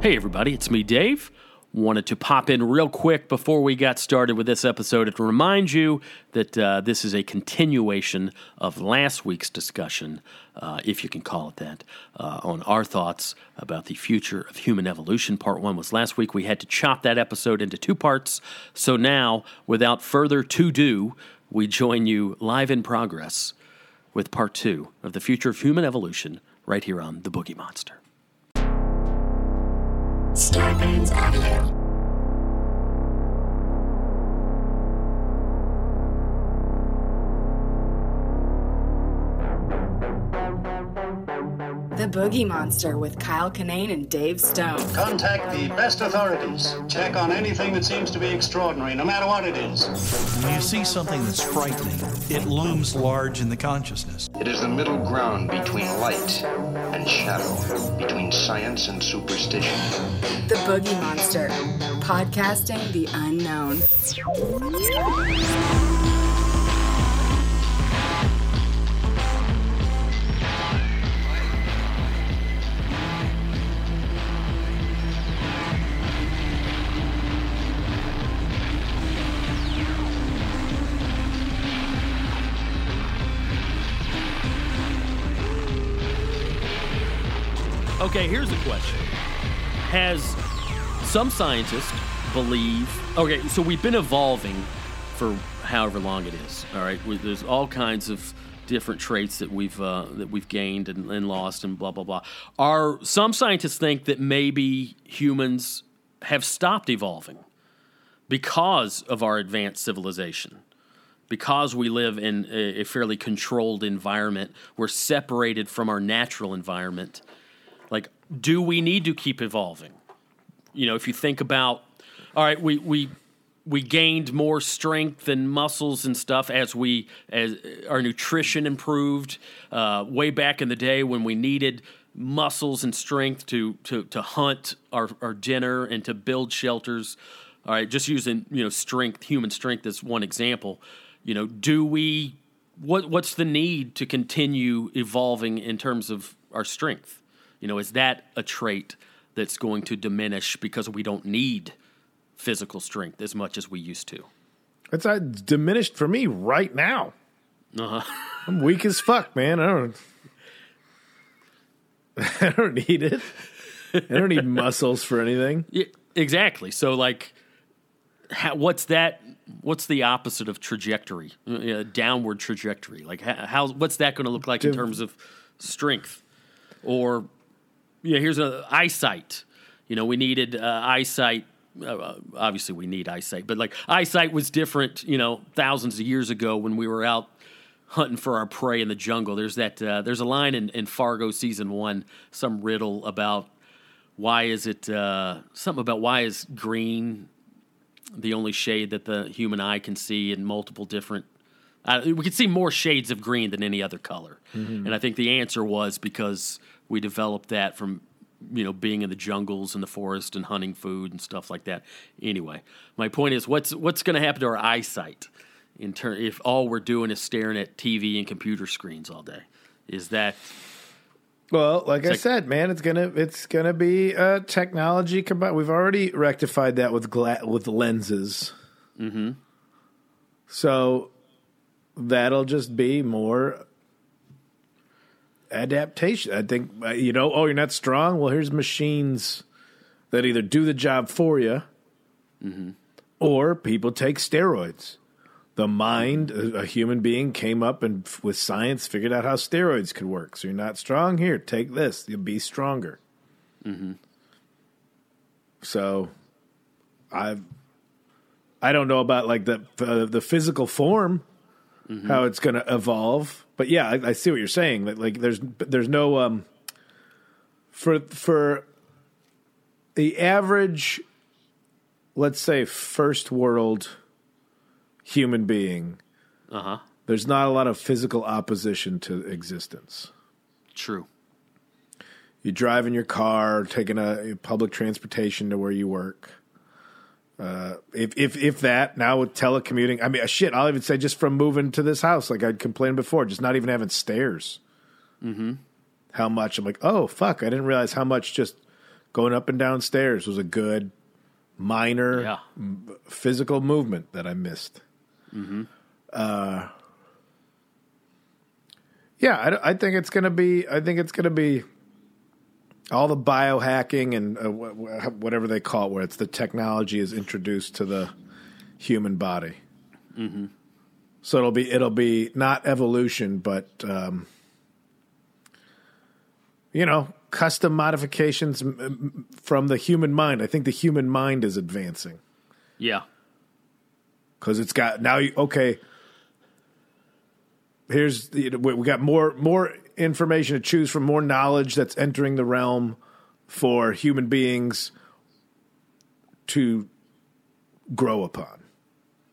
Hey, everybody, it's me, Dave. Wanted to pop in real quick before we got started with this episode to remind you that uh, this is a continuation of last week's discussion, uh, if you can call it that, uh, on our thoughts about the future of human evolution. Part one was last week. We had to chop that episode into two parts. So now, without further to do, we join you live in progress with part two of the future of human evolution right here on The Boogie Monster. Starburns Audio. Boogie Monster with Kyle Kinane and Dave Stone. Contact the best authorities. Check on anything that seems to be extraordinary, no matter what it is. When you see something that's frightening, it looms large in the consciousness. It is the middle ground between light and shadow, between science and superstition. The Boogie Monster. Podcasting the unknown. Okay, here's a question. Has some scientists believe. Okay, so we've been evolving for however long it is. All right, We- there's all kinds of different traits that we've uh, that we've gained and, and lost and blah blah blah. Are some scientists think that maybe humans have stopped evolving because of our advanced civilization? because we live in a, a fairly controlled environment, we're separated from our natural environment. Do we need to keep evolving? You know, if you think about, all right, we we we gained more strength and muscles and stuff as we as our nutrition improved. Uh, way back in the day when we needed muscles and strength to to to hunt our, our dinner and to build shelters. All right, just using you know strength, human strength as one example. You know, do we what what's the need to continue evolving in terms of our strength? You know, is that a trait that's going to diminish because we don't need physical strength as much as we used to? It's uh, diminished for me right now. Uh-huh. I'm weak as fuck, man. I don't. I don't need it. I don't need muscles for anything. Yeah, exactly. So, like, how, what's that? What's the opposite of trajectory? Uh, downward trajectory. Like, how, how what's that going to look like in terms of strength? Or, yeah, here's a eyesight. You know, we needed uh, eyesight. Uh, obviously, we need eyesight, but like eyesight was different. You know, thousands of years ago when we were out hunting for our prey in the jungle. There's that. Uh, there's a line in, in Fargo season one, some riddle about why is it uh, something about why is green the only shade that the human eye can see in multiple different. Uh, we can see more shades of green than any other color, and I think the answer was because we developed that from you know being in the jungles and the forest and hunting food and stuff like that. Anyway, my point is, what's what's going to happen to our eyesight in turn if all we're doing is staring at TV and computer screens all day? Is that Well, like I like- said, man, it's gonna it's gonna be uh, technology combined. We've already rectified that with gla- with lenses. Mm-hmm. So that'll just be more adaptation. I think uh, you know. Oh, you're not strong. Well, here's machines that either do the job for you, or people take steroids. The mind, a a human being, came up and f- with science figured out how steroids could work. So you're not strong. Here, take this. You'll be stronger. So, I've I don't know about like the uh, the physical form, how it's going to evolve. But yeah, I, I see what you're saying. That like there's there's no um, for for the average, let's say, first world human being, Uh huh. there's not a lot of physical opposition to existence. True. You drive in your car, taking a public transportation to where you work. Uh, if if if that now with telecommuting, I mean, shit. I'll even say just from moving to this house, like I'd complained before, just not even having stairs. Mm-hmm. How much I'm like, oh fuck! I didn't realize how much just going up and down stairs was a good minor Yeah. physical movement that I missed. Uh, yeah, I, I think it's gonna be. I think it's gonna be all the biohacking and uh, wh- wh- whatever they call it, where it's the technology is introduced to the human body. Mm-hmm. So it'll be it'll be not evolution, but um, you know, custom modifications m- m- from the human mind. I think the human mind is advancing Yeah. because it's got now. You, okay, here's the, we we got more more information to choose from, more knowledge that's entering the realm for human beings to grow upon.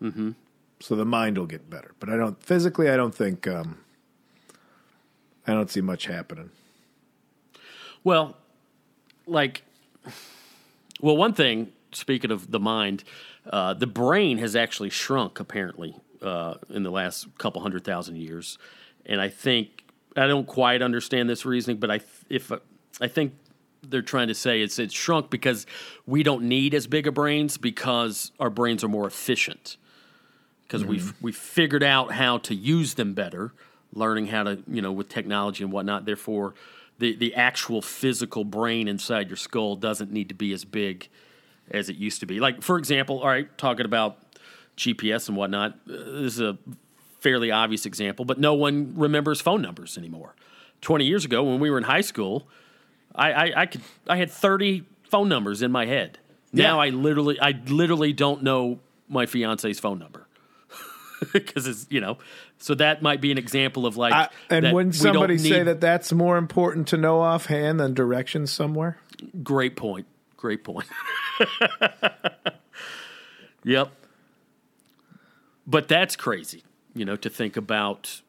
Mm-hmm. So the mind will get better, but I don't physically. I don't think. Um, I don't see much happening. Well, like, well, one thing. Speaking of the mind, uh, the brain has actually shrunk apparently uh, in the last couple hundred thousand years, and I think I don't quite understand this reasoning, but I if I think they're trying to say it's it's shrunk because we don't need as big of brains because our brains are more efficient because we've we've figured out how to use them better, learning how to you know with technology and whatnot. Therefore, the the actual physical brain inside your skull doesn't need to be as big as it used to be. Like for example, all right, talking about GPS and whatnot. Uh, this is a fairly obvious example, but no one remembers phone numbers anymore. Twenty years ago, when we were in high school, I, I, I could I had thirty phone numbers in my head. Now Yeah. I literally I literally don't know my fiance's phone number because it's you know. So that might be an example of like. I, and when somebody say need- that that's more important to know offhand than directions somewhere, Great point. Great point. yep. But that's crazy, you know, to think about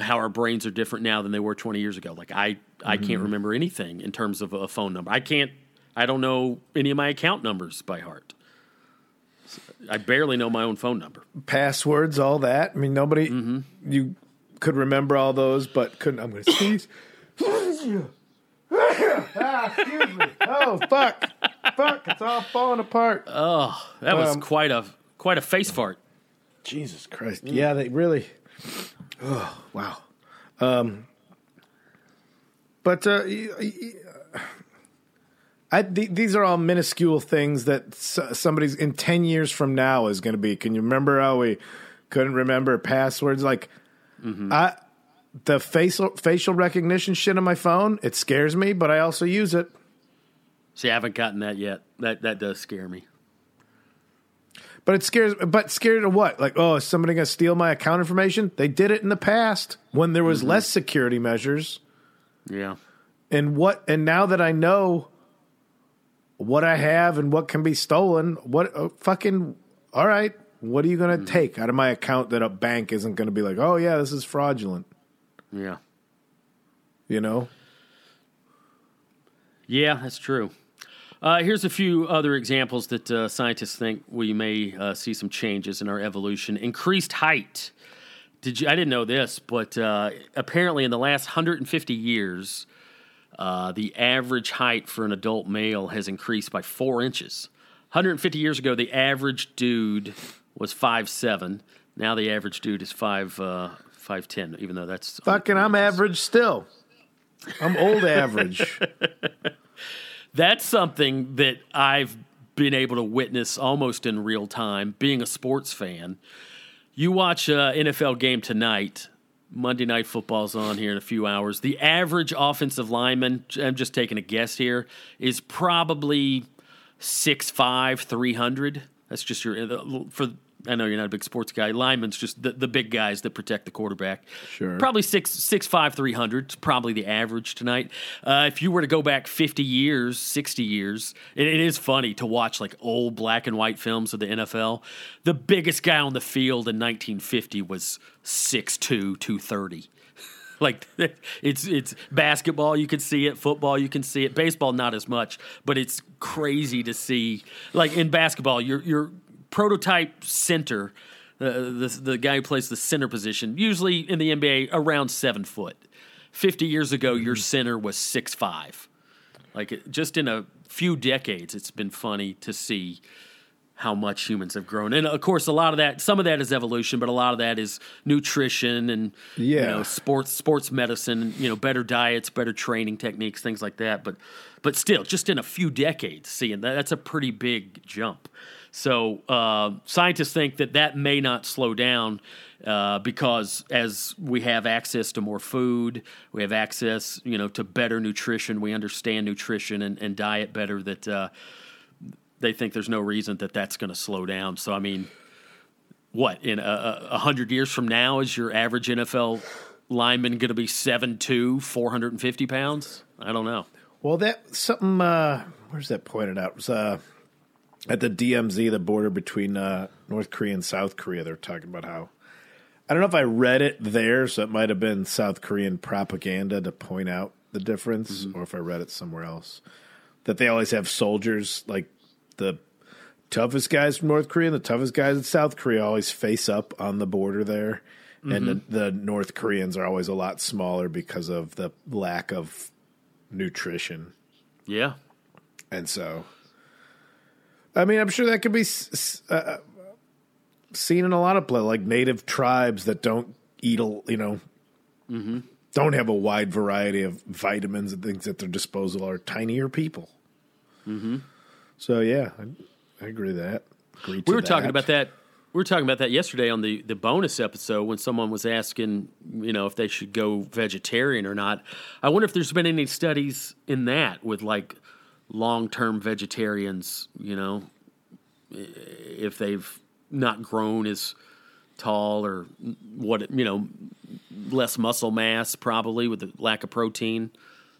how our brains are different now than they were 20 years ago. Like I I can't remember anything in terms of a phone number. I can't I don't know any of my account numbers by heart. I barely know my own phone number. passwords, all that. I mean, nobody you could remember all those, but couldn't. I'm going to sneeze. ah, excuse me. Oh fuck, fuck! It's all falling apart. Oh, that was Um, quite a quite a face fart. Jesus Christ! Yeah, they really. Oh wow. Um. But uh, I, th- these are all minuscule things that s- somebody's in ten years from now is going to be. Can you remember how we couldn't remember passwords? Like, I the facial facial recognition shit on my phone. It scares me, but I also use it. See, I haven't gotten that yet. That that does scare me. But it scares. But scared of what? Like, oh, is somebody going to steal my account information? They did it in the past when there was less security measures. Yeah. and what and now that I know what I have and what can be stolen, what uh, fucking all right, what are you going to take out of my account that a bank isn't going to be like, "Oh yeah, this is fraudulent." Yeah. You know? Yeah, that's true. Uh, here's a few other examples that uh, scientists think we may uh, see some changes in our evolution. Increased height. Did you? I didn't know this, but uh, apparently in the last 150 years, uh, the average height for an adult male has increased by four inches. 150 years ago, the average dude was five seven. Now the average dude is five uh, five ten. Even though that's Fucking I'm average still. I'm old average. that's something that I've been able to witness almost in real time. Being a sports fan, you watch uh, a NFL game tonight. Monday Night Football's on here in a few hours. The average offensive lineman, I'm just taking a guess here, is probably 6'5", 300. That's just your uh, for I know you're not a big sports guy. Linemen's just the, the big guys that protect the quarterback. Sure. Probably six six five three hundred. It's probably the average tonight. Uh, if you were to go back fifty years, sixty years, it, it is funny to watch like old black and white films of the NFL. The biggest guy on the field in 1950 was 6'2", 230. Like it's it's basketball, you can see it. Football, you can see it. Baseball, not as much, but it's crazy to see. Like in basketball, your your prototype center, uh, the the guy who plays the center position, usually in the NBA around seven foot. Fifty years ago, your center was six five. Like it, just in a few decades, it's been funny to see how much humans have grown. And of course, a lot of that, some of that is evolution, but a lot of that is nutrition and you Yeah. know, sports, sports medicine, you know, better diets, better training techniques, things like that. But, but still, just in a few decades, seeing that, that's a pretty big jump. So uh, scientists think that that may not slow down uh, because as we have access to more food, we have access, you know, to better nutrition. We understand nutrition and, and diet better. That uh, they think there's no reason that that's going to slow down. So I mean, what in a, hundred years from now is your average NFL lineman going to be 7'2", 450 pounds? I don't know. Well, that something. Uh, where's that pointed out? It was uh, at the DMZ, the border between uh, North Korea and South Korea. They're talking about how. I don't know if I read it there, so it might have been South Korean propaganda to point out the difference, or if I read it somewhere else. That they always have soldiers like the toughest guys from North Korea and the toughest guys in South Korea always face up on the border there. And the, the North Koreans are always a lot smaller because of the lack of nutrition. Yeah. And so, I mean, I'm sure that could be s- uh, seen in a lot of play, like native tribes that don't eat, a, you know, don't have a wide variety of vitamins and things at their disposal are tinier people. Mm-hmm. So yeah, I, I agree with that. Agree We were talking about that. We were talking about that yesterday on the, the bonus episode when someone was asking, you know, if they should go vegetarian or not. I wonder if there's been any studies in that with like long term vegetarians, you know, if they've not grown as tall or what, you know, less muscle mass probably with the lack of protein.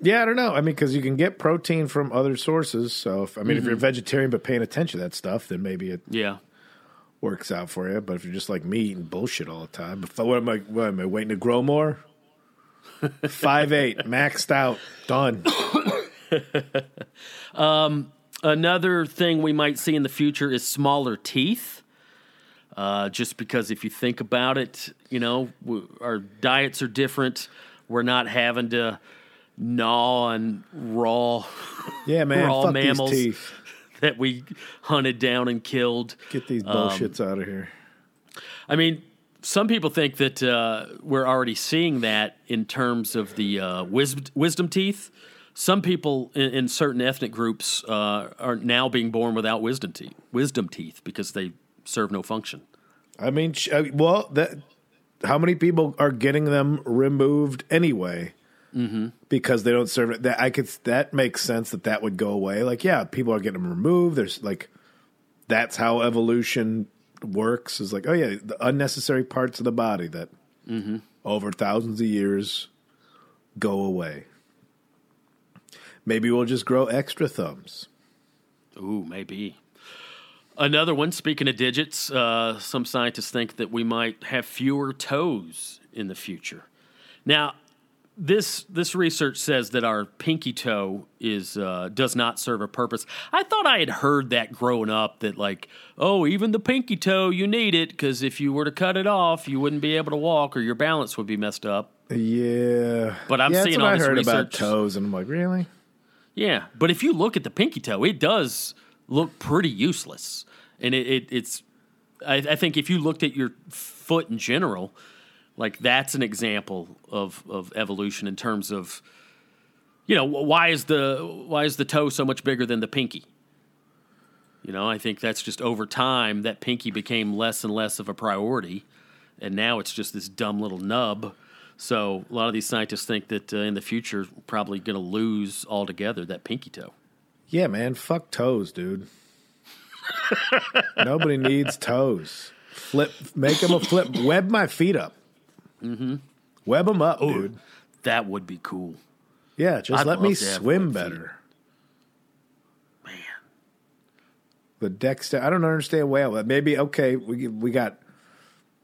Yeah, I don't know. I mean, because you can get protein from other sources. So, if, I mean, if Mm-hmm. you're a vegetarian but paying attention to that stuff, then maybe it Yeah. Works out for you. But if you're just like me eating bullshit all the time, if, what am I? What am I waiting to grow more? Five eight, maxed out, done. Another thing we might see in the future is smaller teeth. Uh, just because if you think about it, you know, w- our diets are different. We're not having to gnaw on raw Yeah, man. Raw mammals. that we hunted down and killed. Get these Um, bullshits out of here. I mean, some people think that uh, we're already seeing that in terms of the uh, wis- wisdom teeth. Some people in, in certain ethnic groups uh, are now being born without wisdom teeth, wisdom teeth because they serve no function. I mean, well, that how many people are getting them removed anyway? Mm-hmm. Because they don't serve it. That I could. That makes sense that that would go away. Like, yeah, people are getting them removed. There's like, that's how evolution works. Is like, oh yeah, the unnecessary parts of the body that over thousands of years go away. Maybe we'll just grow extra thumbs. Ooh, maybe. Another one, speaking of digits, uh, some scientists think that we might have fewer toes in the future. Now, this this research says that our pinky toe is uh, does not serve a purpose. I thought I had heard that growing up that like, oh, even the pinky toe you need it because if you were to cut it off, you wouldn't be able to walk or your balance would be messed up. Yeah, But I'm yeah, seeing all I this heard about toes, and I'm like, really? Yeah, but if you look at the pinky toe, it does look pretty useless, and it, it it's. I, I think if you looked at your foot in general, like that's an example of of evolution in terms of, you know, why is the why is the toe so much bigger than the pinky? You know, I think that's just over time that pinky became less and less of a priority, and now it's just this dumb little nub. So a lot of these scientists think that uh, in the future, probably going to lose altogether that pinky toe. Yeah, man, fuck toes, dude. Nobody needs toes. Flip, make them a flip. Web my feet up. Mm-hmm. Web them up, dude. That would be cool. Yeah, just I'd let me love to have swim feet. better. Man. The Dexter. I don't understand whale. Maybe okay. We we got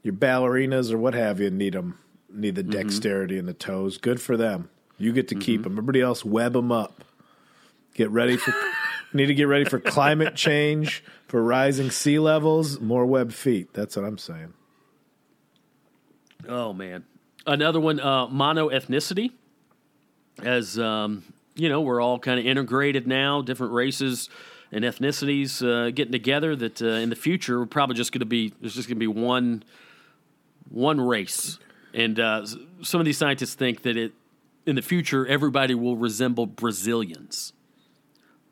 your ballerinas or what have you need them need the Mm-hmm. dexterity in the toes. Good for them. You get to keep them. Everybody else web them up. Get ready for. need to get ready for climate change, for rising sea levels, more web feet. That's what I'm saying. Oh man, another one, uh, mono ethnicity. As um, you know, we're all kind of integrated now, different races and ethnicities uh, getting together. That uh, in the future, we're probably just going to be there's just going to be one one race, and uh, some of these scientists think that it in the future everybody will resemble Brazilians.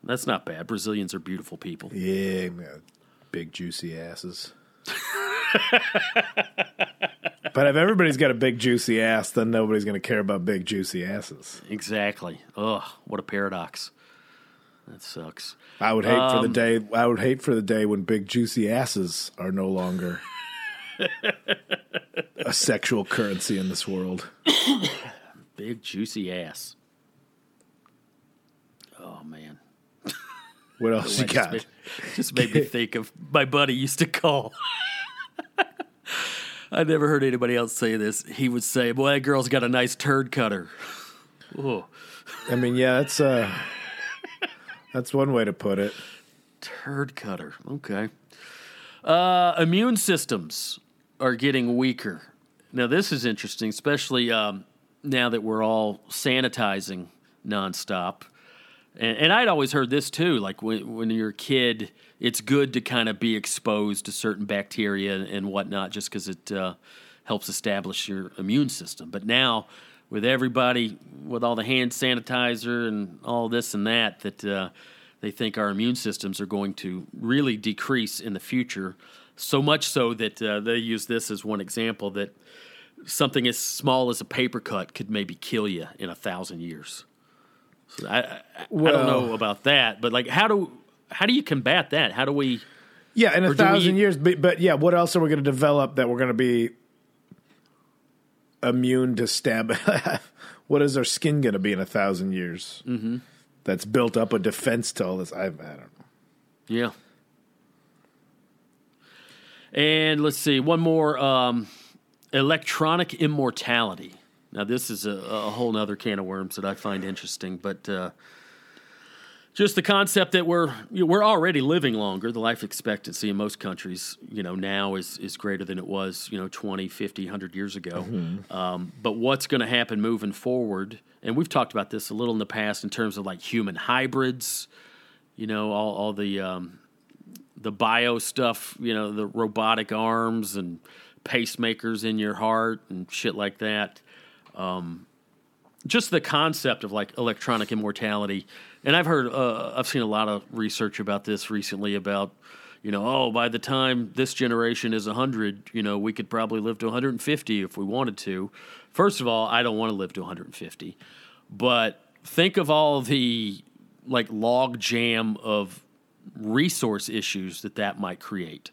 That's not bad. Brazilians are beautiful people. Yeah, man. big juicy asses. but if everybody's got a big juicy ass, then nobody's going to care about big juicy asses. Exactly. Ugh, what a paradox. That sucks. I would hate for Um, the day. I would hate for the day when big juicy asses are no longer a sexual currency in this world. Big juicy ass. Oh man. What else you Just got? made, just made me think of my buddy used to call. I never heard anybody else say this. He would say, "Boy, that girl's got a nice turd cutter." Oh, I mean, yeah, that's uh, that's one way to put it. turd cutter. Okay. Uh, immune systems are getting weaker. Now, this is interesting, especially um, now that we're all sanitizing nonstop. And, and I'd always heard this too. Like when, when you're a kid, it's good to kind of be exposed to certain bacteria and whatnot just because it uh, helps establish your immune system. But now, with everybody, with all the hand sanitizer and all this and that, that uh, they think our immune systems are going to really decrease in the future. So much so that uh, they use this as one example that something as small as a paper cut could maybe kill you in a thousand years. So I, I, I don't know about that, but like, how do how do you combat that? How do we? Yeah, in a thousand we- years. But, but yeah, what else are we going to develop that we're going to be immune to stab? what is our skin going to be in a thousand years? Mm-hmm. That's built up a defense to all this. I, I don't know. Yeah. And let's see, one more um, electronic immortality. Now, this is a, a whole other can of worms that I find interesting, but uh, just the concept that we're you know, we're already living longer. The life expectancy in most countries, you know, now is is greater than it was, you know, 20, 50, 100 years ago. Um, but what's going to happen moving forward? And we've talked about this a little in the past in terms of like human hybrids, you know, all, all the um, the bio stuff, you know, the robotic arms and pacemakers in your heart and shit like that. Um, just the concept of like electronic immortality. And I've heard, uh, I've seen a lot of research about this recently about, you know, oh, by the time this generation is 100, you know, we could probably live to 150 if we wanted to. First of all, I don't want to live to 150. But think of all the like log jam of resource issues that that might create.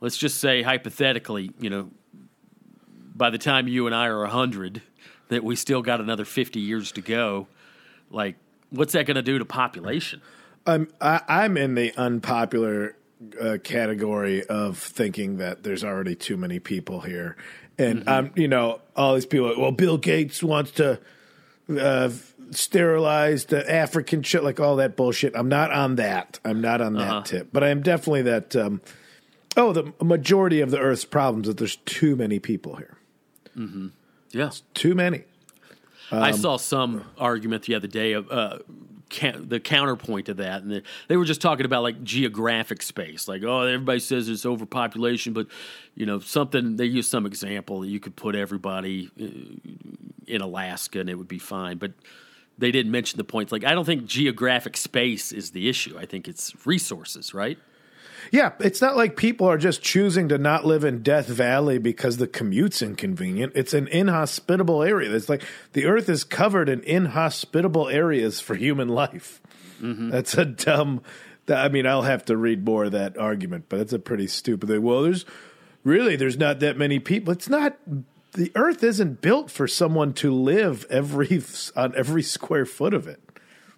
Let's just say hypothetically, you know, by the time you and I are 100, that we still got another 50 years to go. Like, what's that going to do to population? I'm I, I'm in the unpopular uh, category of thinking that there's already too many people here, and I'm you know all these people. Well, Bill Gates wants to uh, sterilize the African shit, like all that bullshit. I'm not on that. I'm not on that tip, but I am definitely that. Um, oh, the majority of the Earth's problems is that there's too many people here. Yeah. Too many. I saw some argument the other day of uh, ca- the counterpoint to that, and they, they were just talking about like geographic space. Like, oh, everybody says it's overpopulation, but you know, something they use some example that you could put everybody uh, in Alaska and it would be fine. But they didn't mention the points. Like, I don't think geographic space is the issue. I think it's resources, right? Yeah, it's not like people are just choosing to not live in Death Valley because the commute's inconvenient. It's an inhospitable area. It's like the earth is covered in inhospitable areas for human life. Mm-hmm. That's a dumb. I mean, I'll have to read more of that argument, but that's a pretty stupid thing. Well, there's really there's not that many people. It's not the earth isn't built for someone to live every on every square foot of it.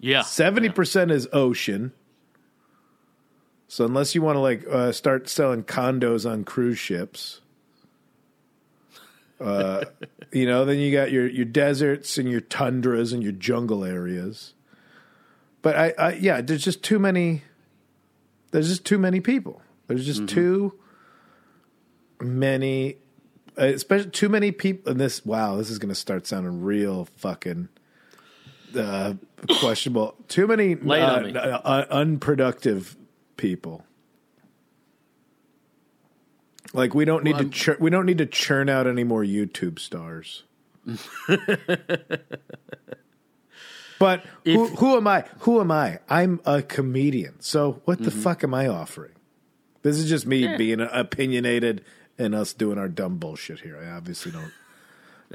Yeah. 70% is ocean. So unless you want to like uh, start selling condos on cruise ships, uh, you know, then you got your your deserts and your tundras and your jungle areas. But I, I yeah, there's just too many. There's just too many people. There's just too many, uh, especially too many people. And this, wow, this is going to start sounding real fucking uh, questionable. Too many Lay it on me. uh, uh, unproductive people. Like we don't need Well, to chur- we don't need to churn out any more YouTube stars. but who, If- who am I? Who am I? I'm a comedian. So what Mm-hmm. the fuck am I offering? This is just me being opinionated and us doing our dumb bullshit here. I obviously don't.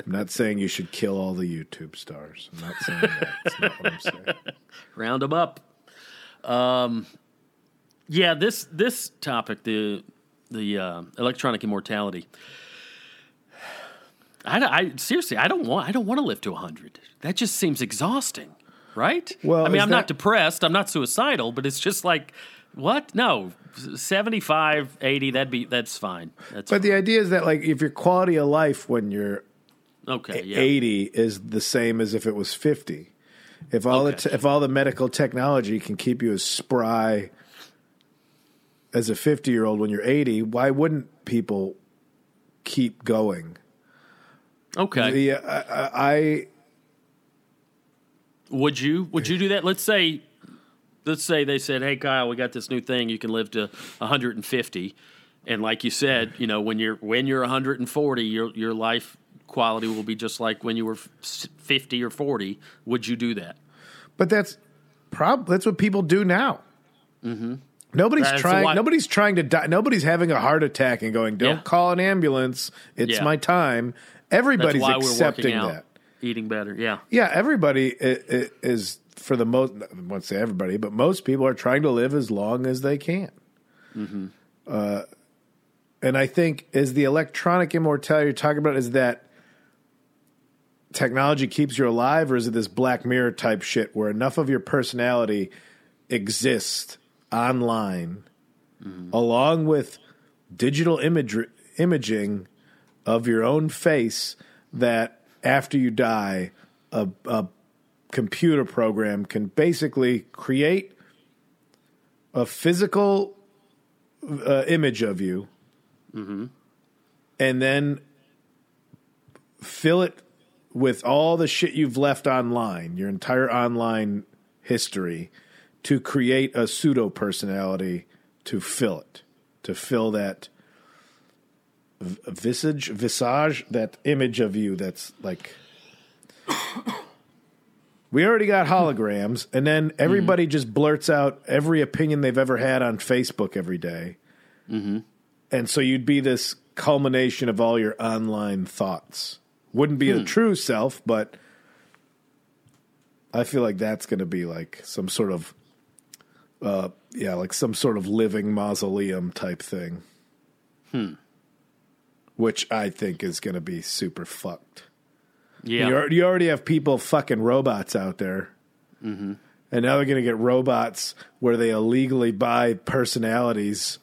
I'm not saying you should kill all the YouTube stars. I'm not saying that. That's not what I'm saying. round them up. Um, yeah, this this topic, the the uh, electronic immortality. I, I seriously, I don't want I don't want to live to hundred. That just seems exhausting, right? Well, I mean, I'm not depressed, I'm not suicidal, but it's just like, what? No, 75, 80, That'd be that's fine. That's But the idea is that like if your quality of life when you're okay. Yeah, 80 is the same as if it was 50. If all the te- if all the medical technology can keep you as spry as a 50 year old when you're 80, why wouldn't people keep going? okay. The, uh, I, I Would you would you do that? Let's say let's say they said, "Hey Kyle, we got this new thing. You can live to 150." And like you said, you know, when you're when you're 140, your your life quality will be just like when you were 50 or 40. Would you do that? but that's prob that's what people do now. Mm-hmm. Nobody's That's trying. Nobody's trying to die. Nobody's having a heart attack and going, "Don't Yeah. call an ambulance. It's Yeah. my time." Everybody's accepting out, that. eating better. Yeah. Yeah, everybody is for the most. I won't say everybody, but most people are trying to live as long as they can. Uh, and I think is the electronic immortality you're talking about is that technology keeps you alive, or is it this Black Mirror type shit where enough of your personality exists online, along with digital image imaging of your own face that after you die, a, a computer program can basically create a physical uh, image of you and then fill it with all the shit you've left online, your entire online history, to create a pseudo personality to fill it, to fill that visage, visage, that image of you that's like. We already got holograms, and then everybody mm-hmm. just blurts out every opinion they've ever had on Facebook every day. Mm-hmm. And so you'd be this culmination of all your online thoughts. Wouldn't be a hmm. true self, but I feel like that's going to be like some sort of, uh, yeah, like some sort of living mausoleum type thing. Hmm. Which I think is going to be super fucked. Yeah. You, you already have people fucking robots out there. Mm-hmm. And now they're going to get robots where they illegally buy personalities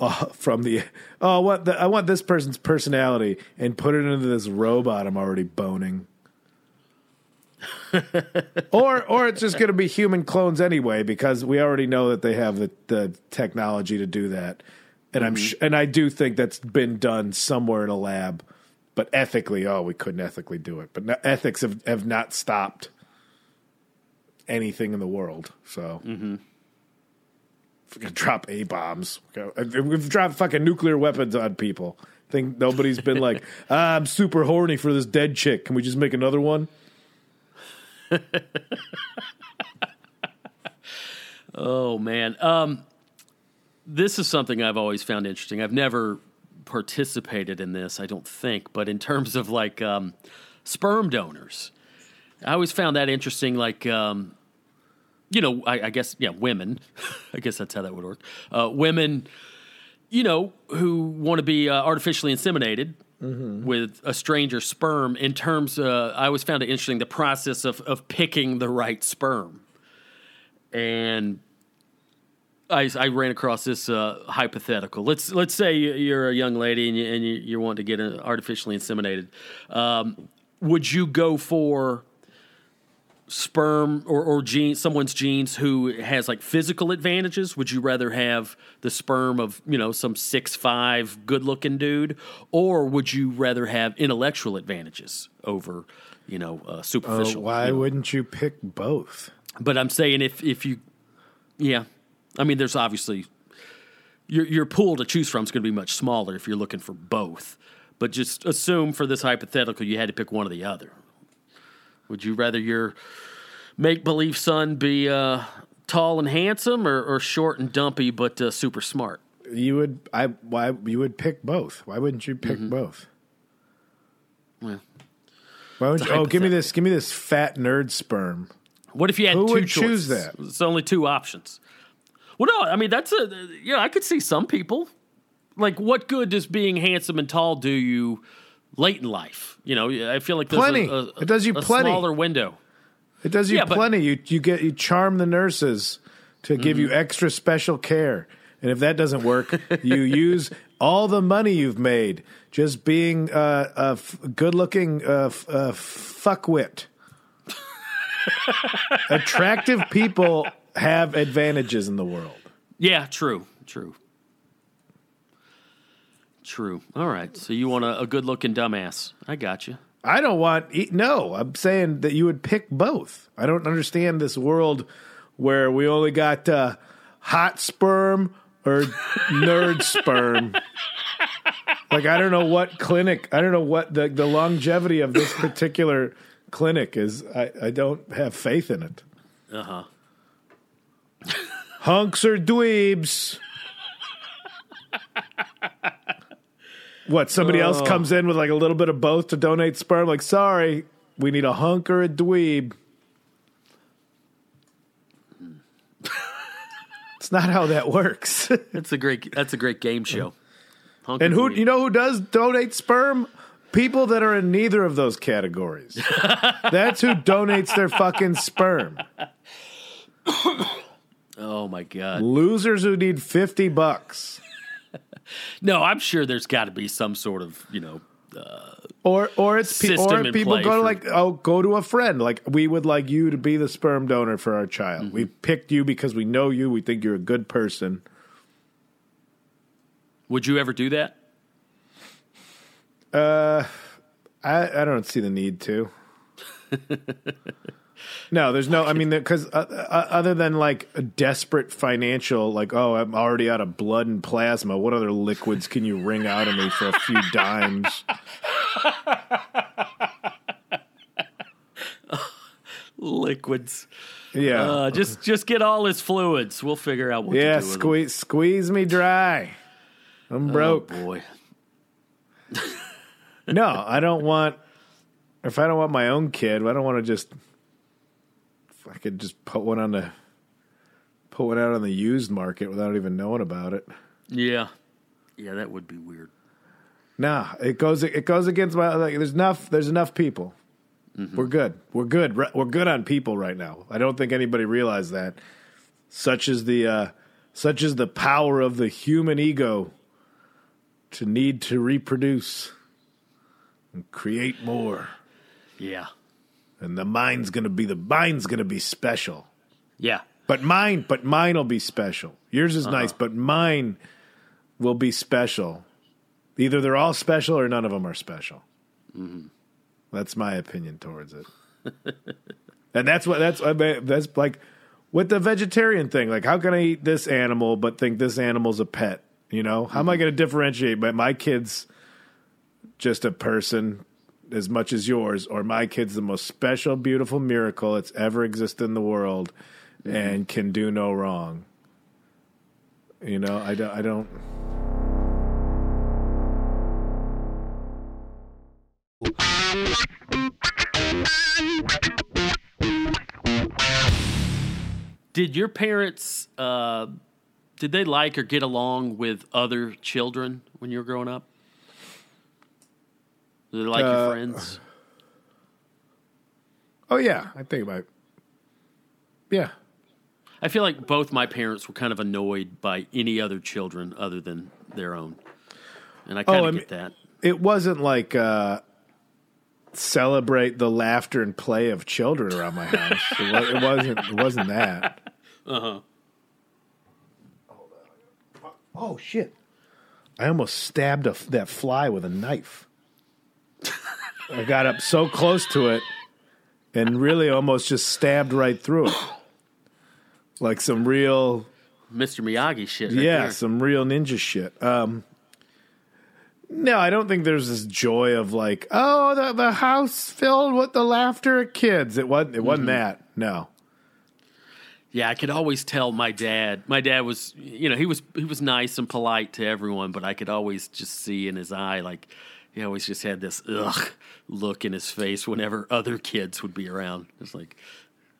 uh, from the. Oh, what the, I want this person's personality and put it into this robot I'm already boning. or, or it's just going to be human clones anyway because we already know that they have the, the technology to do that, and I'm sh- and I do think that's been done somewhere in a lab, but ethically, oh, we couldn't ethically do it. But no, ethics have, have not stopped anything in the world. So Fucking drop a bombs. We've dropped fucking nuclear weapons on people. think nobody's been like, ah, I'm super horny for this dead chick. Can we just make another one? Oh man, um, this is something I've always found interesting. I've never participated in this, I don't think, but in terms of like um, sperm donors, I always found that interesting. Like, um, you know, I, I guess yeah, women. I guess that's how that would work. Uh, women you know, who want to be uh, artificially inseminated Mm-hmm. with a stranger sperm. In terms, uh, I always found it interesting the process of of picking the right sperm, and I, I ran across this uh, hypothetical. Let's let's say you're a young lady and you, and you, you want to get uh, artificially inseminated. Um, would you go for sperm or, or gene someone's genes who has like physical advantages? Would you rather have the sperm of you know some six five good looking dude, or would you rather have intellectual advantages over you know uh, superficial? why you know? wouldn't you pick both? But I'm saying if if you, yeah, I mean, there's obviously your your pool to choose from is going to be much smaller if you're looking for both. But just assume for this hypothetical, you had to pick one or the other. Would you rather your make believe son be uh, tall and handsome, or, or short and dumpy but uh, super smart? You would I why you would pick both? Why wouldn't you pick both? Well, Why would you, oh give me this give me this fat nerd sperm? What if you had Who two would choices? choose that? It's only two options. Well, no, I mean that's a you know I could see some people like what good does being handsome and tall do you late in life? You know, I feel like there's Plenty. A, a, It does you a plenty. smaller window. It does you Yeah, but- plenty. You you get you charm the nurses to give Mm-hmm. you extra special care. And if that doesn't work, you use all the money you've made just being uh, a f- good-looking uh, f- uh, fuckwit. Attractive people have advantages in the world. Yeah, true, true, true. All right, so you want a, a good looking dumbass? I got you. I don't want no. I'm saying that you would pick both. I don't understand this world where we only got uh, hot sperm or nerd sperm. Like I don't know what clinic. I don't know what the the longevity of this particular clinic is. I, I don't have faith in it. Uh huh. Hunks or dweebs. What? Somebody else Oh. comes in with like a little bit of both to donate sperm. Like, sorry, we need a hunk or a dweeb. it's not how that works. That's a great. That's a great game show. Hunk and who weed. you know who does donate sperm? People that are in neither of those categories. That's who donates their fucking sperm. Oh my god. Losers who need fifty bucks. No, I'm sure there's got to be some sort of you know. Or or it's pe- or people go to like oh go to a friend like we would like you to be the sperm donor for our child. Mm-hmm. We picked you because we know you. We think you're a good person. Would you ever do that? Uh, I I don't see the need to. no, there's no. I mean, because uh, uh, other than like a desperate financial, like oh, I'm already out of blood and plasma. What other liquids can you wring out of me for a few dimes? Liquids. Yeah, Uh, just just get all his fluids. We'll figure out what yeah. to do with Squeeze squeeze me dry. I'm broke. Oh boy. No, I don't want. If I don't want my own kid, I don't want to just. If I could just put one on the. Put one out on the used market without even knowing about it. Yeah. Yeah, that would be weird. Nah, it goes. It goes against my. Like, there's enough. There's enough people. We're good. We're good. We're good on people right now. I don't think anybody realized that. Such is the. Uh, such is the power of the human ego. To need to reproduce. And create more. Yeah. And the mine's gonna be the mine's gonna be special. Yeah. But mine, but mine will be special. Yours is uh-huh. nice, but mine will be special. Either they're all special or none of them are special. Mm-hmm. That's my opinion towards it. and that's what that's I mean, that's like with the vegetarian thing. Like, how can I eat this animal but think this animal's a pet? You know, how am I mm-hmm. going to differentiate? But my kid's just a person as much as yours, or my kid's the most special, beautiful miracle that's ever existed in the world, and can do no wrong. You know, I don't. I don't. Did your parents uh, Did they like or get along with other children when you were growing up? Did they like Uh, your friends? Oh yeah, I think about. Yeah, I feel like both my parents were kind of annoyed by any other children other than their own, and I kind of Oh, I get mean- that. it wasn't like uh, celebrate the laughter and play of children around my house. it, it wasn't. It wasn't that. Uh huh. Oh shit! I almost stabbed a, that fly with a knife. I got up so close to it, and really almost just stabbed right through it, like some real Mr. Miyagi shit. Right yeah, there. some real ninja shit. Um, no, I don't think there's this joy of like, oh, the the house filled with the laughter of kids. It wasn't. It wasn't that. No. Yeah, I could always tell my dad. My dad was, you know, he was he was nice and polite to everyone, but I could always just see in his eye like he always just had this ugh look in his face whenever other kids would be around. It's like,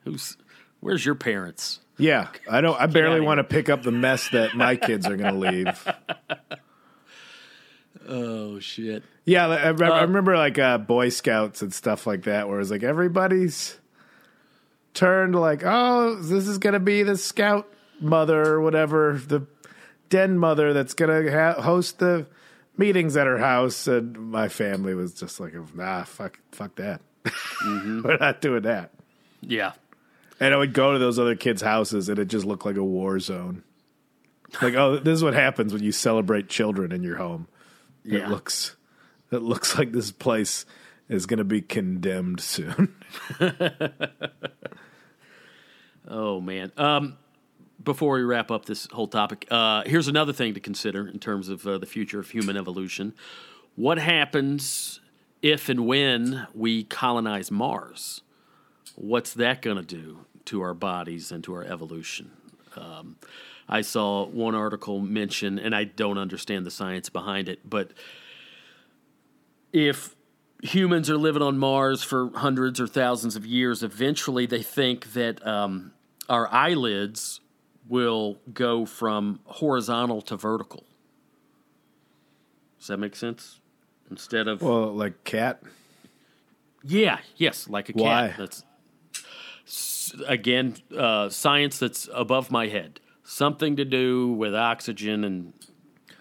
who's where's your parents? Yeah, I don't. I barely want to pick up the mess that my kids are going to leave. Oh shit. Yeah, I, I- I remember like uh, Boy Scouts and stuff like that, where it's like everybody's turned like, oh, this is going to be the scout mother or whatever, the den mother that's going to ha- host the meetings at her house. And my family was just like, nah, fuck, fuck that. We're not doing that. Yeah. And I would go to those other kids' houses, and it just looked like a war zone. Like, oh, this is what happens when you celebrate children in your home. Yeah. It looks, it looks like this place is going to be condemned soon. Oh man. Um, before we wrap up this whole topic, uh, here's another thing to consider in terms of uh, the future of human evolution. What happens if and when we colonize Mars? What's that going to do to our bodies and to our evolution? Um, I saw one article mention, and I don't understand the science behind it, but if humans are living on Mars for hundreds or thousands of years, eventually they think that um, our eyelids will go from horizontal to vertical. Does that make sense? Instead of well, like cat. yeah, yes, like a cat. That's again uh, science that's above my head. Something to do with oxygen and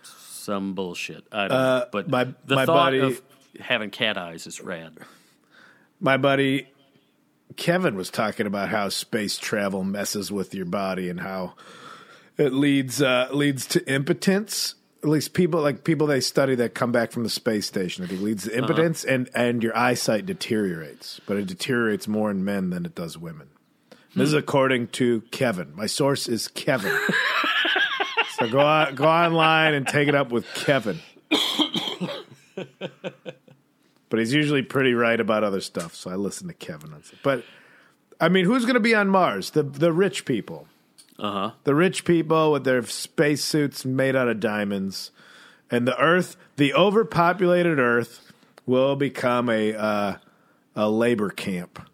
some bullshit. I don't know. But Uh, my- the my thought buddy- of having cat eyes is rad. My buddy Kevin was talking about how space travel messes with your body and how it leads uh, leads to impotence. At least people like people they study that come back from the space station. I think leads to impotence and and your eyesight deteriorates, but it deteriorates more in men than it does women. This is according to Kevin. My source is Kevin. so go on, go online and take it up with Kevin. but he's usually pretty right about other stuff, so I listen to Kevin. But I mean, who's going to be on Mars? The the rich people. Uh huh. The rich people with their spacesuits made out of diamonds, and the Earth, the overpopulated Earth, will become a uh, a labor camp.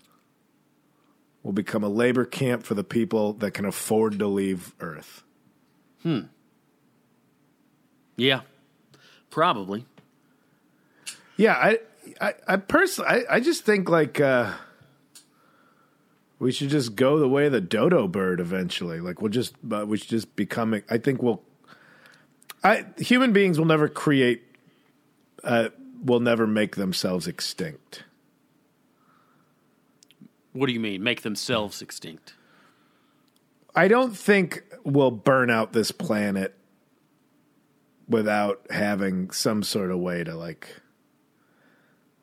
Will become a labor camp for the people that can afford to leave Earth. Hmm. Yeah, probably. Yeah, I, I, I personally, I, I just think like uh, we should just go the way of the dodo bird eventually. Like we'll just, uh, we should just become. I think we'll. I human beings will never create. Uh, will never make themselves extinct. What do you mean? Make themselves extinct? I don't think we'll burn out this planet without having some sort of way to like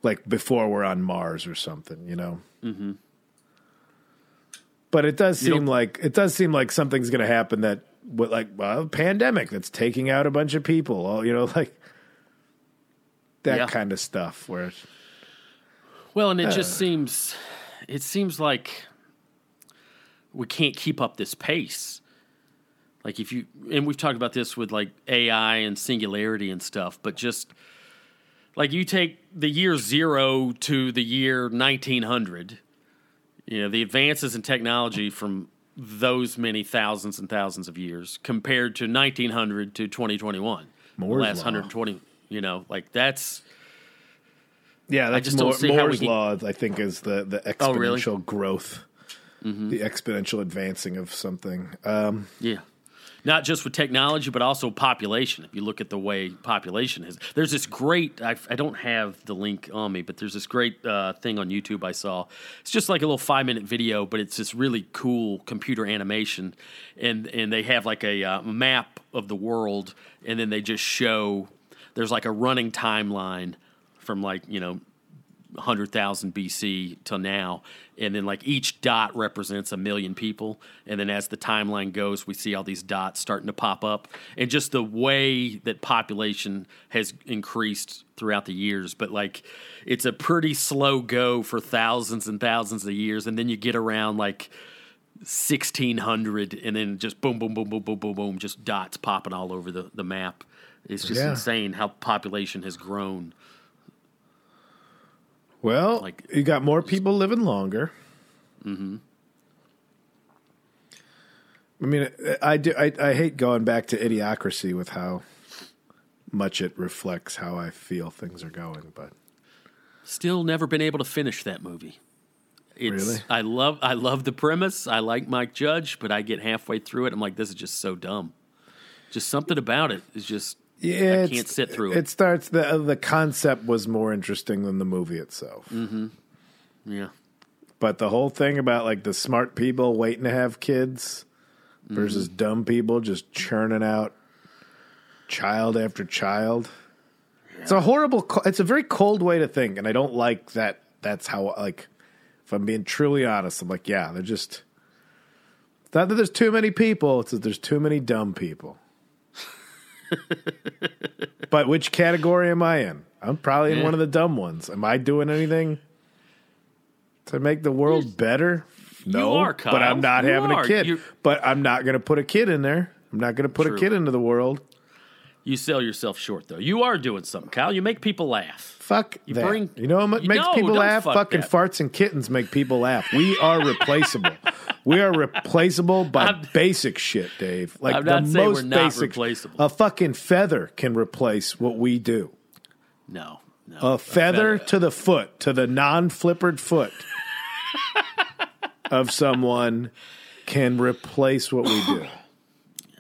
like before we're on Mars or something, you know. Mm-hmm. But it does You seem like it does seem like something's going to happen that with like well, a pandemic that's taking out a bunch of people, all you know, like that Yeah. kind of stuff. Where Well, and it just seems, it seems like we can't keep up this pace. Like if you, and we've talked about this with like AI and singularity and stuff, but just like you take the year zero to the year 1900, you know, the advances in technology from those many thousands and thousands of years compared to 1900 to 2021. Moore's last Law. 120, you know, like that's Yeah, that's just don't Moore- see how we Moore's can- law. I think is the the exponential Oh, really? Mm-hmm. growth, the exponential advancing of something. Um, Yeah. Not just with technology, but also population. If you look at the way population is, there's this great. I, I don't have the link on me, but there's this great uh, thing on YouTube I saw. It's just like a little five minute video, but it's this really cool computer animation, and and they have like a uh, map of the world, and then they just show there's like a running timeline from like you know 100,000 BC till now. And then, like, each dot represents a million people. And then, as the timeline goes, we see all these dots starting to pop up. And just the way that population has increased throughout the years. But, like, it's a pretty slow go for thousands and thousands of years. And then you get around, like, 1600, and then just boom, boom, boom, boom, boom, boom, boom, just dots popping all over the, the map. It's just Yeah. insane how population has grown. Well, Like- you got more people living longer. Mm-hmm. I mean, I do. I, I hate going back to idiocracy with how much it reflects how I feel things are going, but Still never been able to finish that movie. It's, Really? I love I love the premise. I like Mike Judge, but I get halfway through it. I'm like, this is just so dumb. Just something about it is just I can't sit through it. It starts the the concept was more interesting than the movie itself. yeah. But the whole thing about like the smart people waiting to have kids versus Mm-hmm. dumb people just churning out child after child. It's a horrible. It's a very cold way to think, and I don't like that. That's how like. If I'm being truly honest, I'm like, yeah, they're just. It's not that there's too many people; it's that there's too many dumb people. but which category am I in? I'm probably in Yeah. one of the dumb ones. Am I doing anything to make the world better? No, are, but I'm not You having are. a kid. You're- But I'm not going to put a kid in there. I'm not going to put True. a kid into the world. You sell yourself short though. You are doing something, Kyle. You make people laugh. Fuck You that. bring- you know what makes people laugh? fuck Fucking that. farts and kittens make people laugh. We are replaceable. we are replaceable by I'm- basic shit, Dave. Like I'm the most we're not basic. replaceable. A fucking feather can replace what we do. No. No. A feather to the foot, to the non-flippered foot of someone can replace what we do.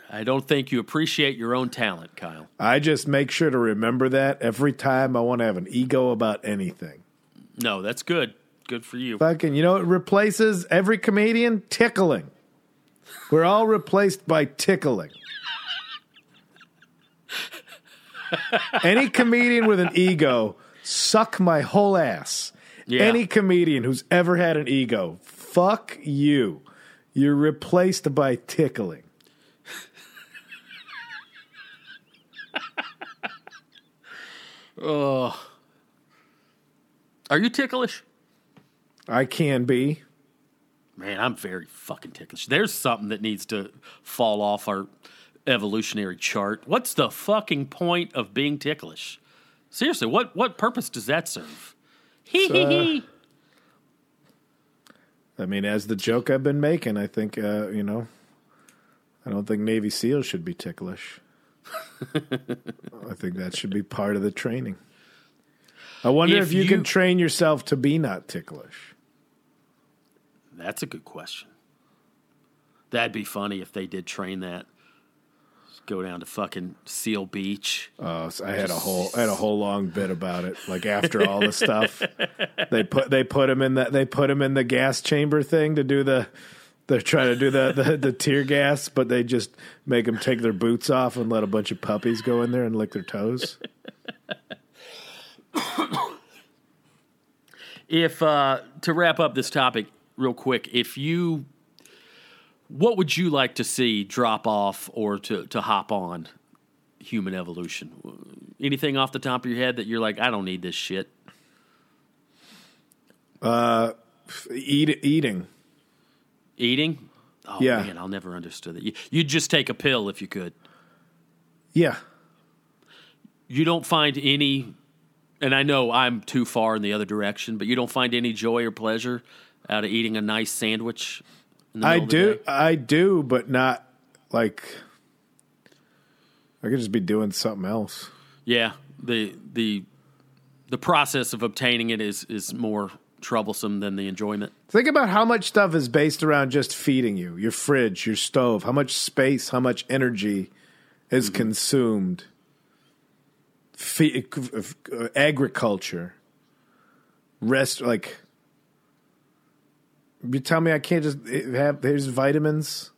I don't think you appreciate your own talent, Kyle. I just make sure to remember that every time I want to have an ego about anything. No, that's good. Good for you. Fucking, you know, it replaces every comedian tickling. We're all replaced by tickling. Any comedian with an ego, suck my whole ass. Yeah. Any comedian who's ever had an ego, fuck you. You're replaced by tickling. oh. Are you ticklish? I can be. Man, I'm very fucking ticklish. There's something that needs to fall off our evolutionary chart. What's the fucking point of being ticklish? Seriously, what what purpose does that serve? Hee hee hee. I mean, as the joke I've been making, I think, uh, you know, I don't think Navy SEALs should be ticklish. I think that should be part of the training. I wonder if, If you, you- can train yourself to be not ticklish. That's a good question. That'd be funny if they did train that. Just go down to fucking Seal Beach. Uh, so I had a whole I had a whole long bit about it. Like after all the stuff, they put they put him in that they put him in the gas chamber thing to do the. They're trying to do the, the the tear gas, but they just make them take their boots off and let a bunch of puppies go in there and lick their toes. If uh, to wrap up this topic real quick, if you, what would you like to see drop off or to to hop on human evolution? Anything off the top of your head that you're like, I don't need this shit. Uh, eat eating. Eating. Oh Yeah. man, I'll never understood that. You, you'd just take a pill if you could. Yeah. You don't find any, and I know I'm too far in the other direction, but you don't find any joy or pleasure out of eating a nice sandwich In the I do? I do, but not like I could just be doing something else. Yeah, the the the process of obtaining it is is more troublesome than the enjoyment. Think about how much stuff is based around just feeding you your fridge, your stove, how much space, how much energy is consumed. Fe- uh, agriculture, rest, like, you tell me I can't just have, there's vitamins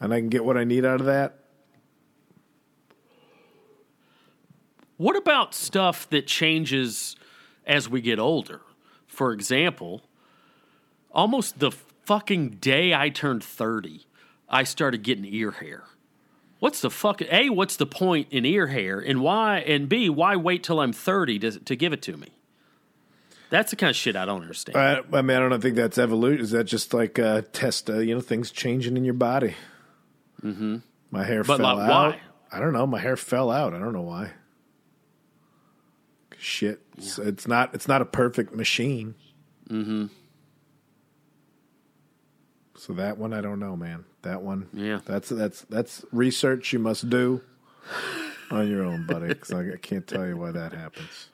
and I can get what I need out of that. What about stuff that changes as we get older? For example, almost the fucking day I turned 30, I started getting ear hair. What's the fuck? A, what's the point in ear hair? And why? And B, why wait till I'm 30 to, to give it to me? That's the kind of shit I don't understand. I, I mean, I don't think that's evolution. Is that just like a test? Uh, you know, things changing in your body. Mm-hmm. My hair But, fell like, out. why? I don't know. My hair fell out. I don't know why. Shit, it's, it's not. It's not a perfect machine. Mm-hmm. So that one, I don't know, man. That one, Yeah. That's that's that's research you must do on your own, buddy. Because I, I can't tell you why that happens.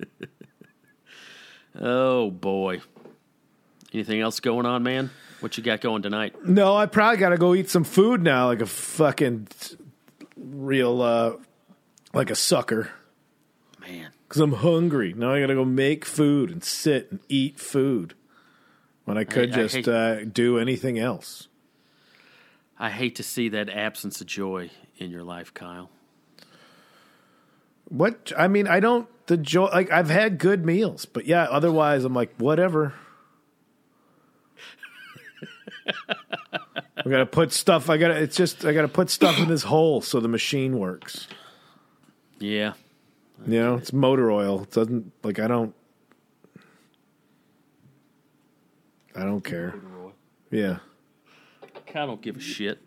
oh, boy. Anything else going on, man? What you got going tonight? No, I probably got to go eat some food now, like a fucking real, uh, like a sucker, Man. because I'm hungry. Now I got to go make food and sit and eat food when I could I just hate- uh, do anything else. I hate to see that absence of joy in your life, Kyle. What I mean, I don't the joy. Like I've had good meals, but yeah, otherwise I'm like whatever. I gotta put stuff. I gotta. It's just I gotta put stuff in this hole so the machine works. Yeah. You know, it's motor oil. It doesn't like I don't. I don't care. Yeah. I don't give a shit.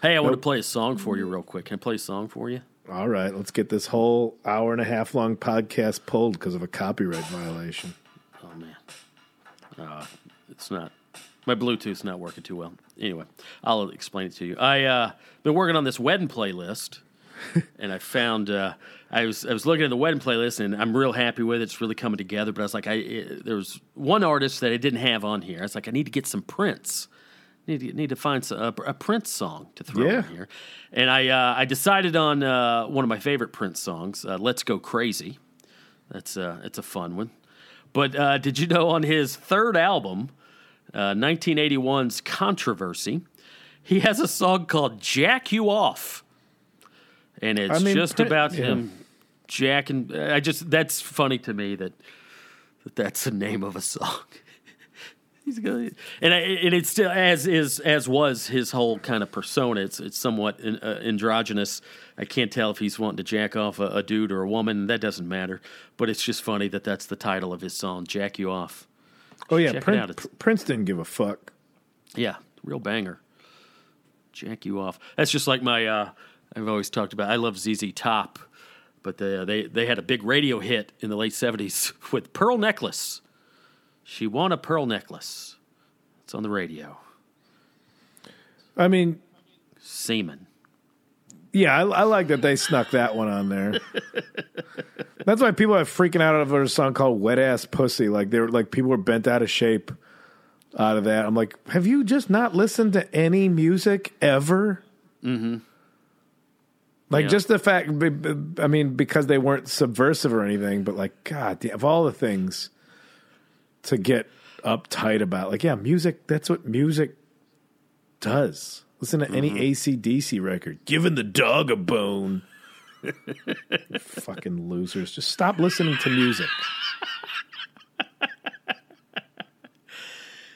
Hey, I want to play a song for you real quick. Can I play a song for you? All right. Let's get this whole hour and a half long podcast pulled because of a copyright violation. Oh man, uh, it's not. My Bluetooth's not working too well. Anyway, I'll explain it to you. I uh, been working on this wedding playlist, and I found uh, I was I was looking at the wedding playlist, and I'm real happy with it. It's really coming together. But I was like, I it, there was one artist that I didn't have on here. I was like, I need to get some Prince. Need to, need to find some, a, a Prince song to throw Yeah. in here, and I uh, I decided on uh, one of my favorite Prince songs, uh, "Let's Go Crazy." That's uh, it's a fun one. But uh, did you know on his third album, uh, 1981's Controversy, he has a song called Jack You Off. And it's I mean, just Prin- about yeah. him jacking. I just, that's funny to me that, that that's the name of a song. He's going and I, and it's still as is as was his whole kind of persona. It's it's somewhat in, uh, androgynous. I can't tell if he's wanting to jack off a, a dude or a woman. That doesn't matter. But it's just funny that that's the title of his song, "Jack You Off." Oh yeah, Prin-. Prince didn't give a fuck. Yeah, real banger. Jack You Off. That's just like my. Uh, I've always talked about. I love ZZ Top, but they they they had a big radio hit in the late '70s with "Pearl Necklace." She won a pearl necklace. It's on the radio. I mean, Semen. yeah, I, I like that they snuck that one on there. That's why people are freaking out over a song called "Wet Ass Pussy." Like they're like people were bent out of shape out of that. I'm like, have you just not listened to any music ever? Mm-hmm. Like Yeah. just the fact, I mean, because they weren't subversive or anything, but like, God, of all the things to get uptight about, like, yeah, music. That's what music does. Listen to any mm-hmm. ACDC record. Giving the dog a bone. Fucking losers. Just stop listening to music.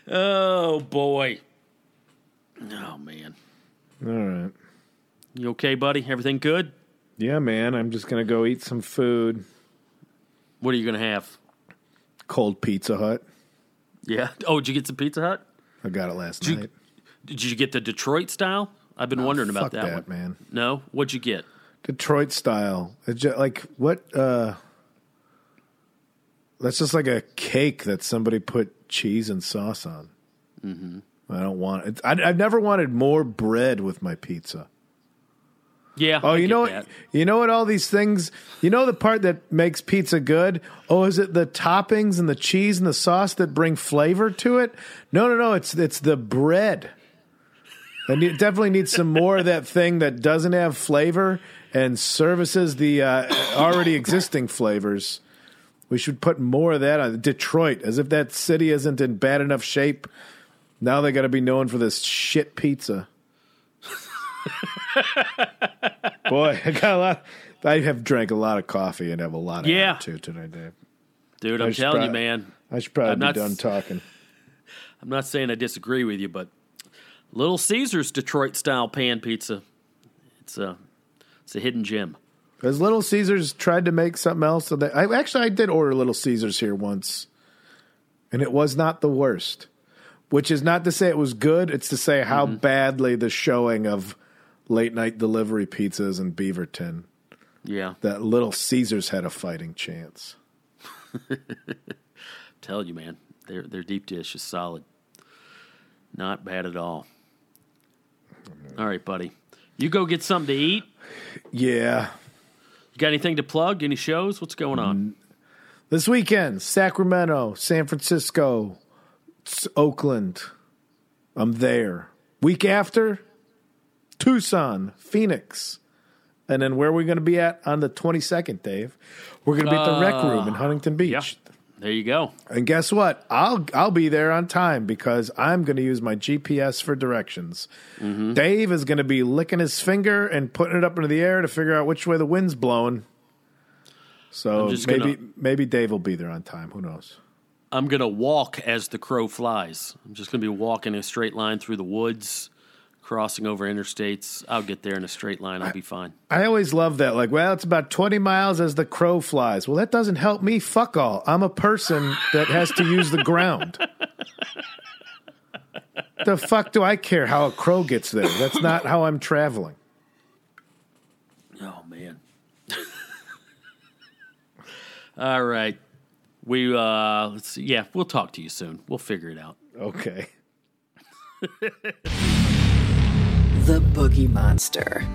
Oh boy. Oh man. All right. You okay, buddy? Everything good? Yeah, man. I'm just going to go eat some food. What are you gonna have? Cold Pizza Hut. Yeah. Oh, did you get some Pizza Hut? I got it last you- night. Did you get the Detroit style? I've been wondering about Oh, that, that, one. man. No, what'd you get? Detroit style. It's ju- like what? uh That's just like a cake that somebody put cheese and sauce on. Mm-hmm. I don't want it. I, I've never wanted more bread with my pizza. Yeah. Oh, I you know that. what? You know what? All these things. You know the part that makes pizza good. Oh, is it the toppings and the cheese and the sauce that bring flavor to it? No, no, no. It's it's the bread. I need, definitely need some more of that thing that doesn't have flavor and services the uh, already existing flavors. We should put more of that on Detroit, as if that city isn't in bad enough shape. Now they got to be known for this shit pizza. Boy, I got a lot. I have drank a lot of coffee and have a lot of Yeah. attitude tonight, Dave. Dude, I I'm telling you, man. I should probably I'm be not done talking. I'm not saying I disagree with you, but Little Caesars Detroit style pan pizza. It's a it's a hidden gem. Has Little Caesars tried to make something else? So that I actually I did order Little Caesars here once, and it was not the worst. Which is not to say it was good; it's to say how Mm-hmm. badly the showing of late night delivery pizzas in Beaverton Yeah, that Little Caesars had a fighting chance. tell you, man. Their their deep dish is solid. Not bad at all. All right, buddy. You go get something to eat. Yeah, You got anything to plug? Any shows? What's going on? this weekend: Sacramento, San Francisco, Oakland. I'm there. Week after, Tucson, Phoenix. And then where are we going to be at on the 22nd, Dave? We're going to be at the rec room in Huntington Beach. Yeah. There you go. And guess what? I'll I'll be there on time because I'm going to use my GPS for directions. Mm-hmm. Dave is going to be licking his finger and putting it up into the air to figure out which way the wind's blowing. So maybe gonna- maybe Dave will be there on time. Who knows? I'm gonna walk as the crow flies. I'm just gonna be walking a straight line through the woods, crossing over interstates. I'll get there in a straight line. I'll be fine. I always love that. Like, well, it's about 20 miles as the crow flies. Well, that doesn't help me. Fuck all. I'm a person that has to use the ground. the fuck do I care how a crow gets there? That's not how I'm traveling. Oh man. All right. We uh let's see. Yeah, we'll talk to you soon. We'll figure it out. Okay. The Boogie Monster.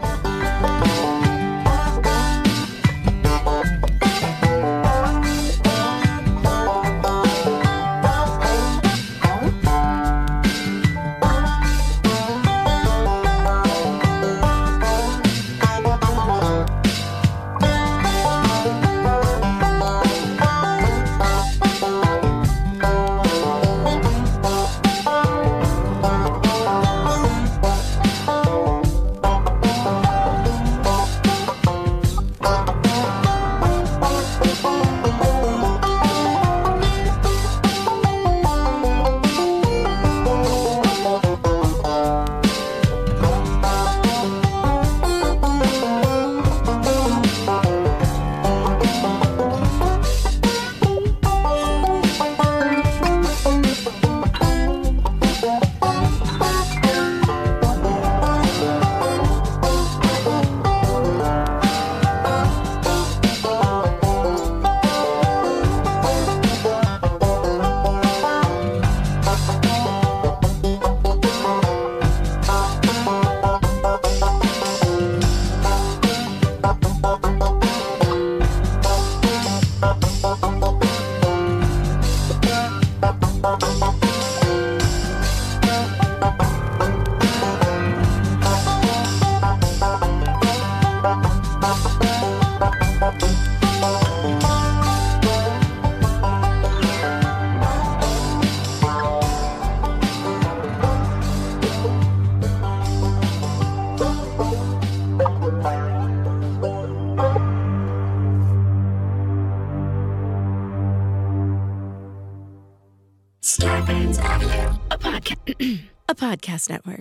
Podcast network.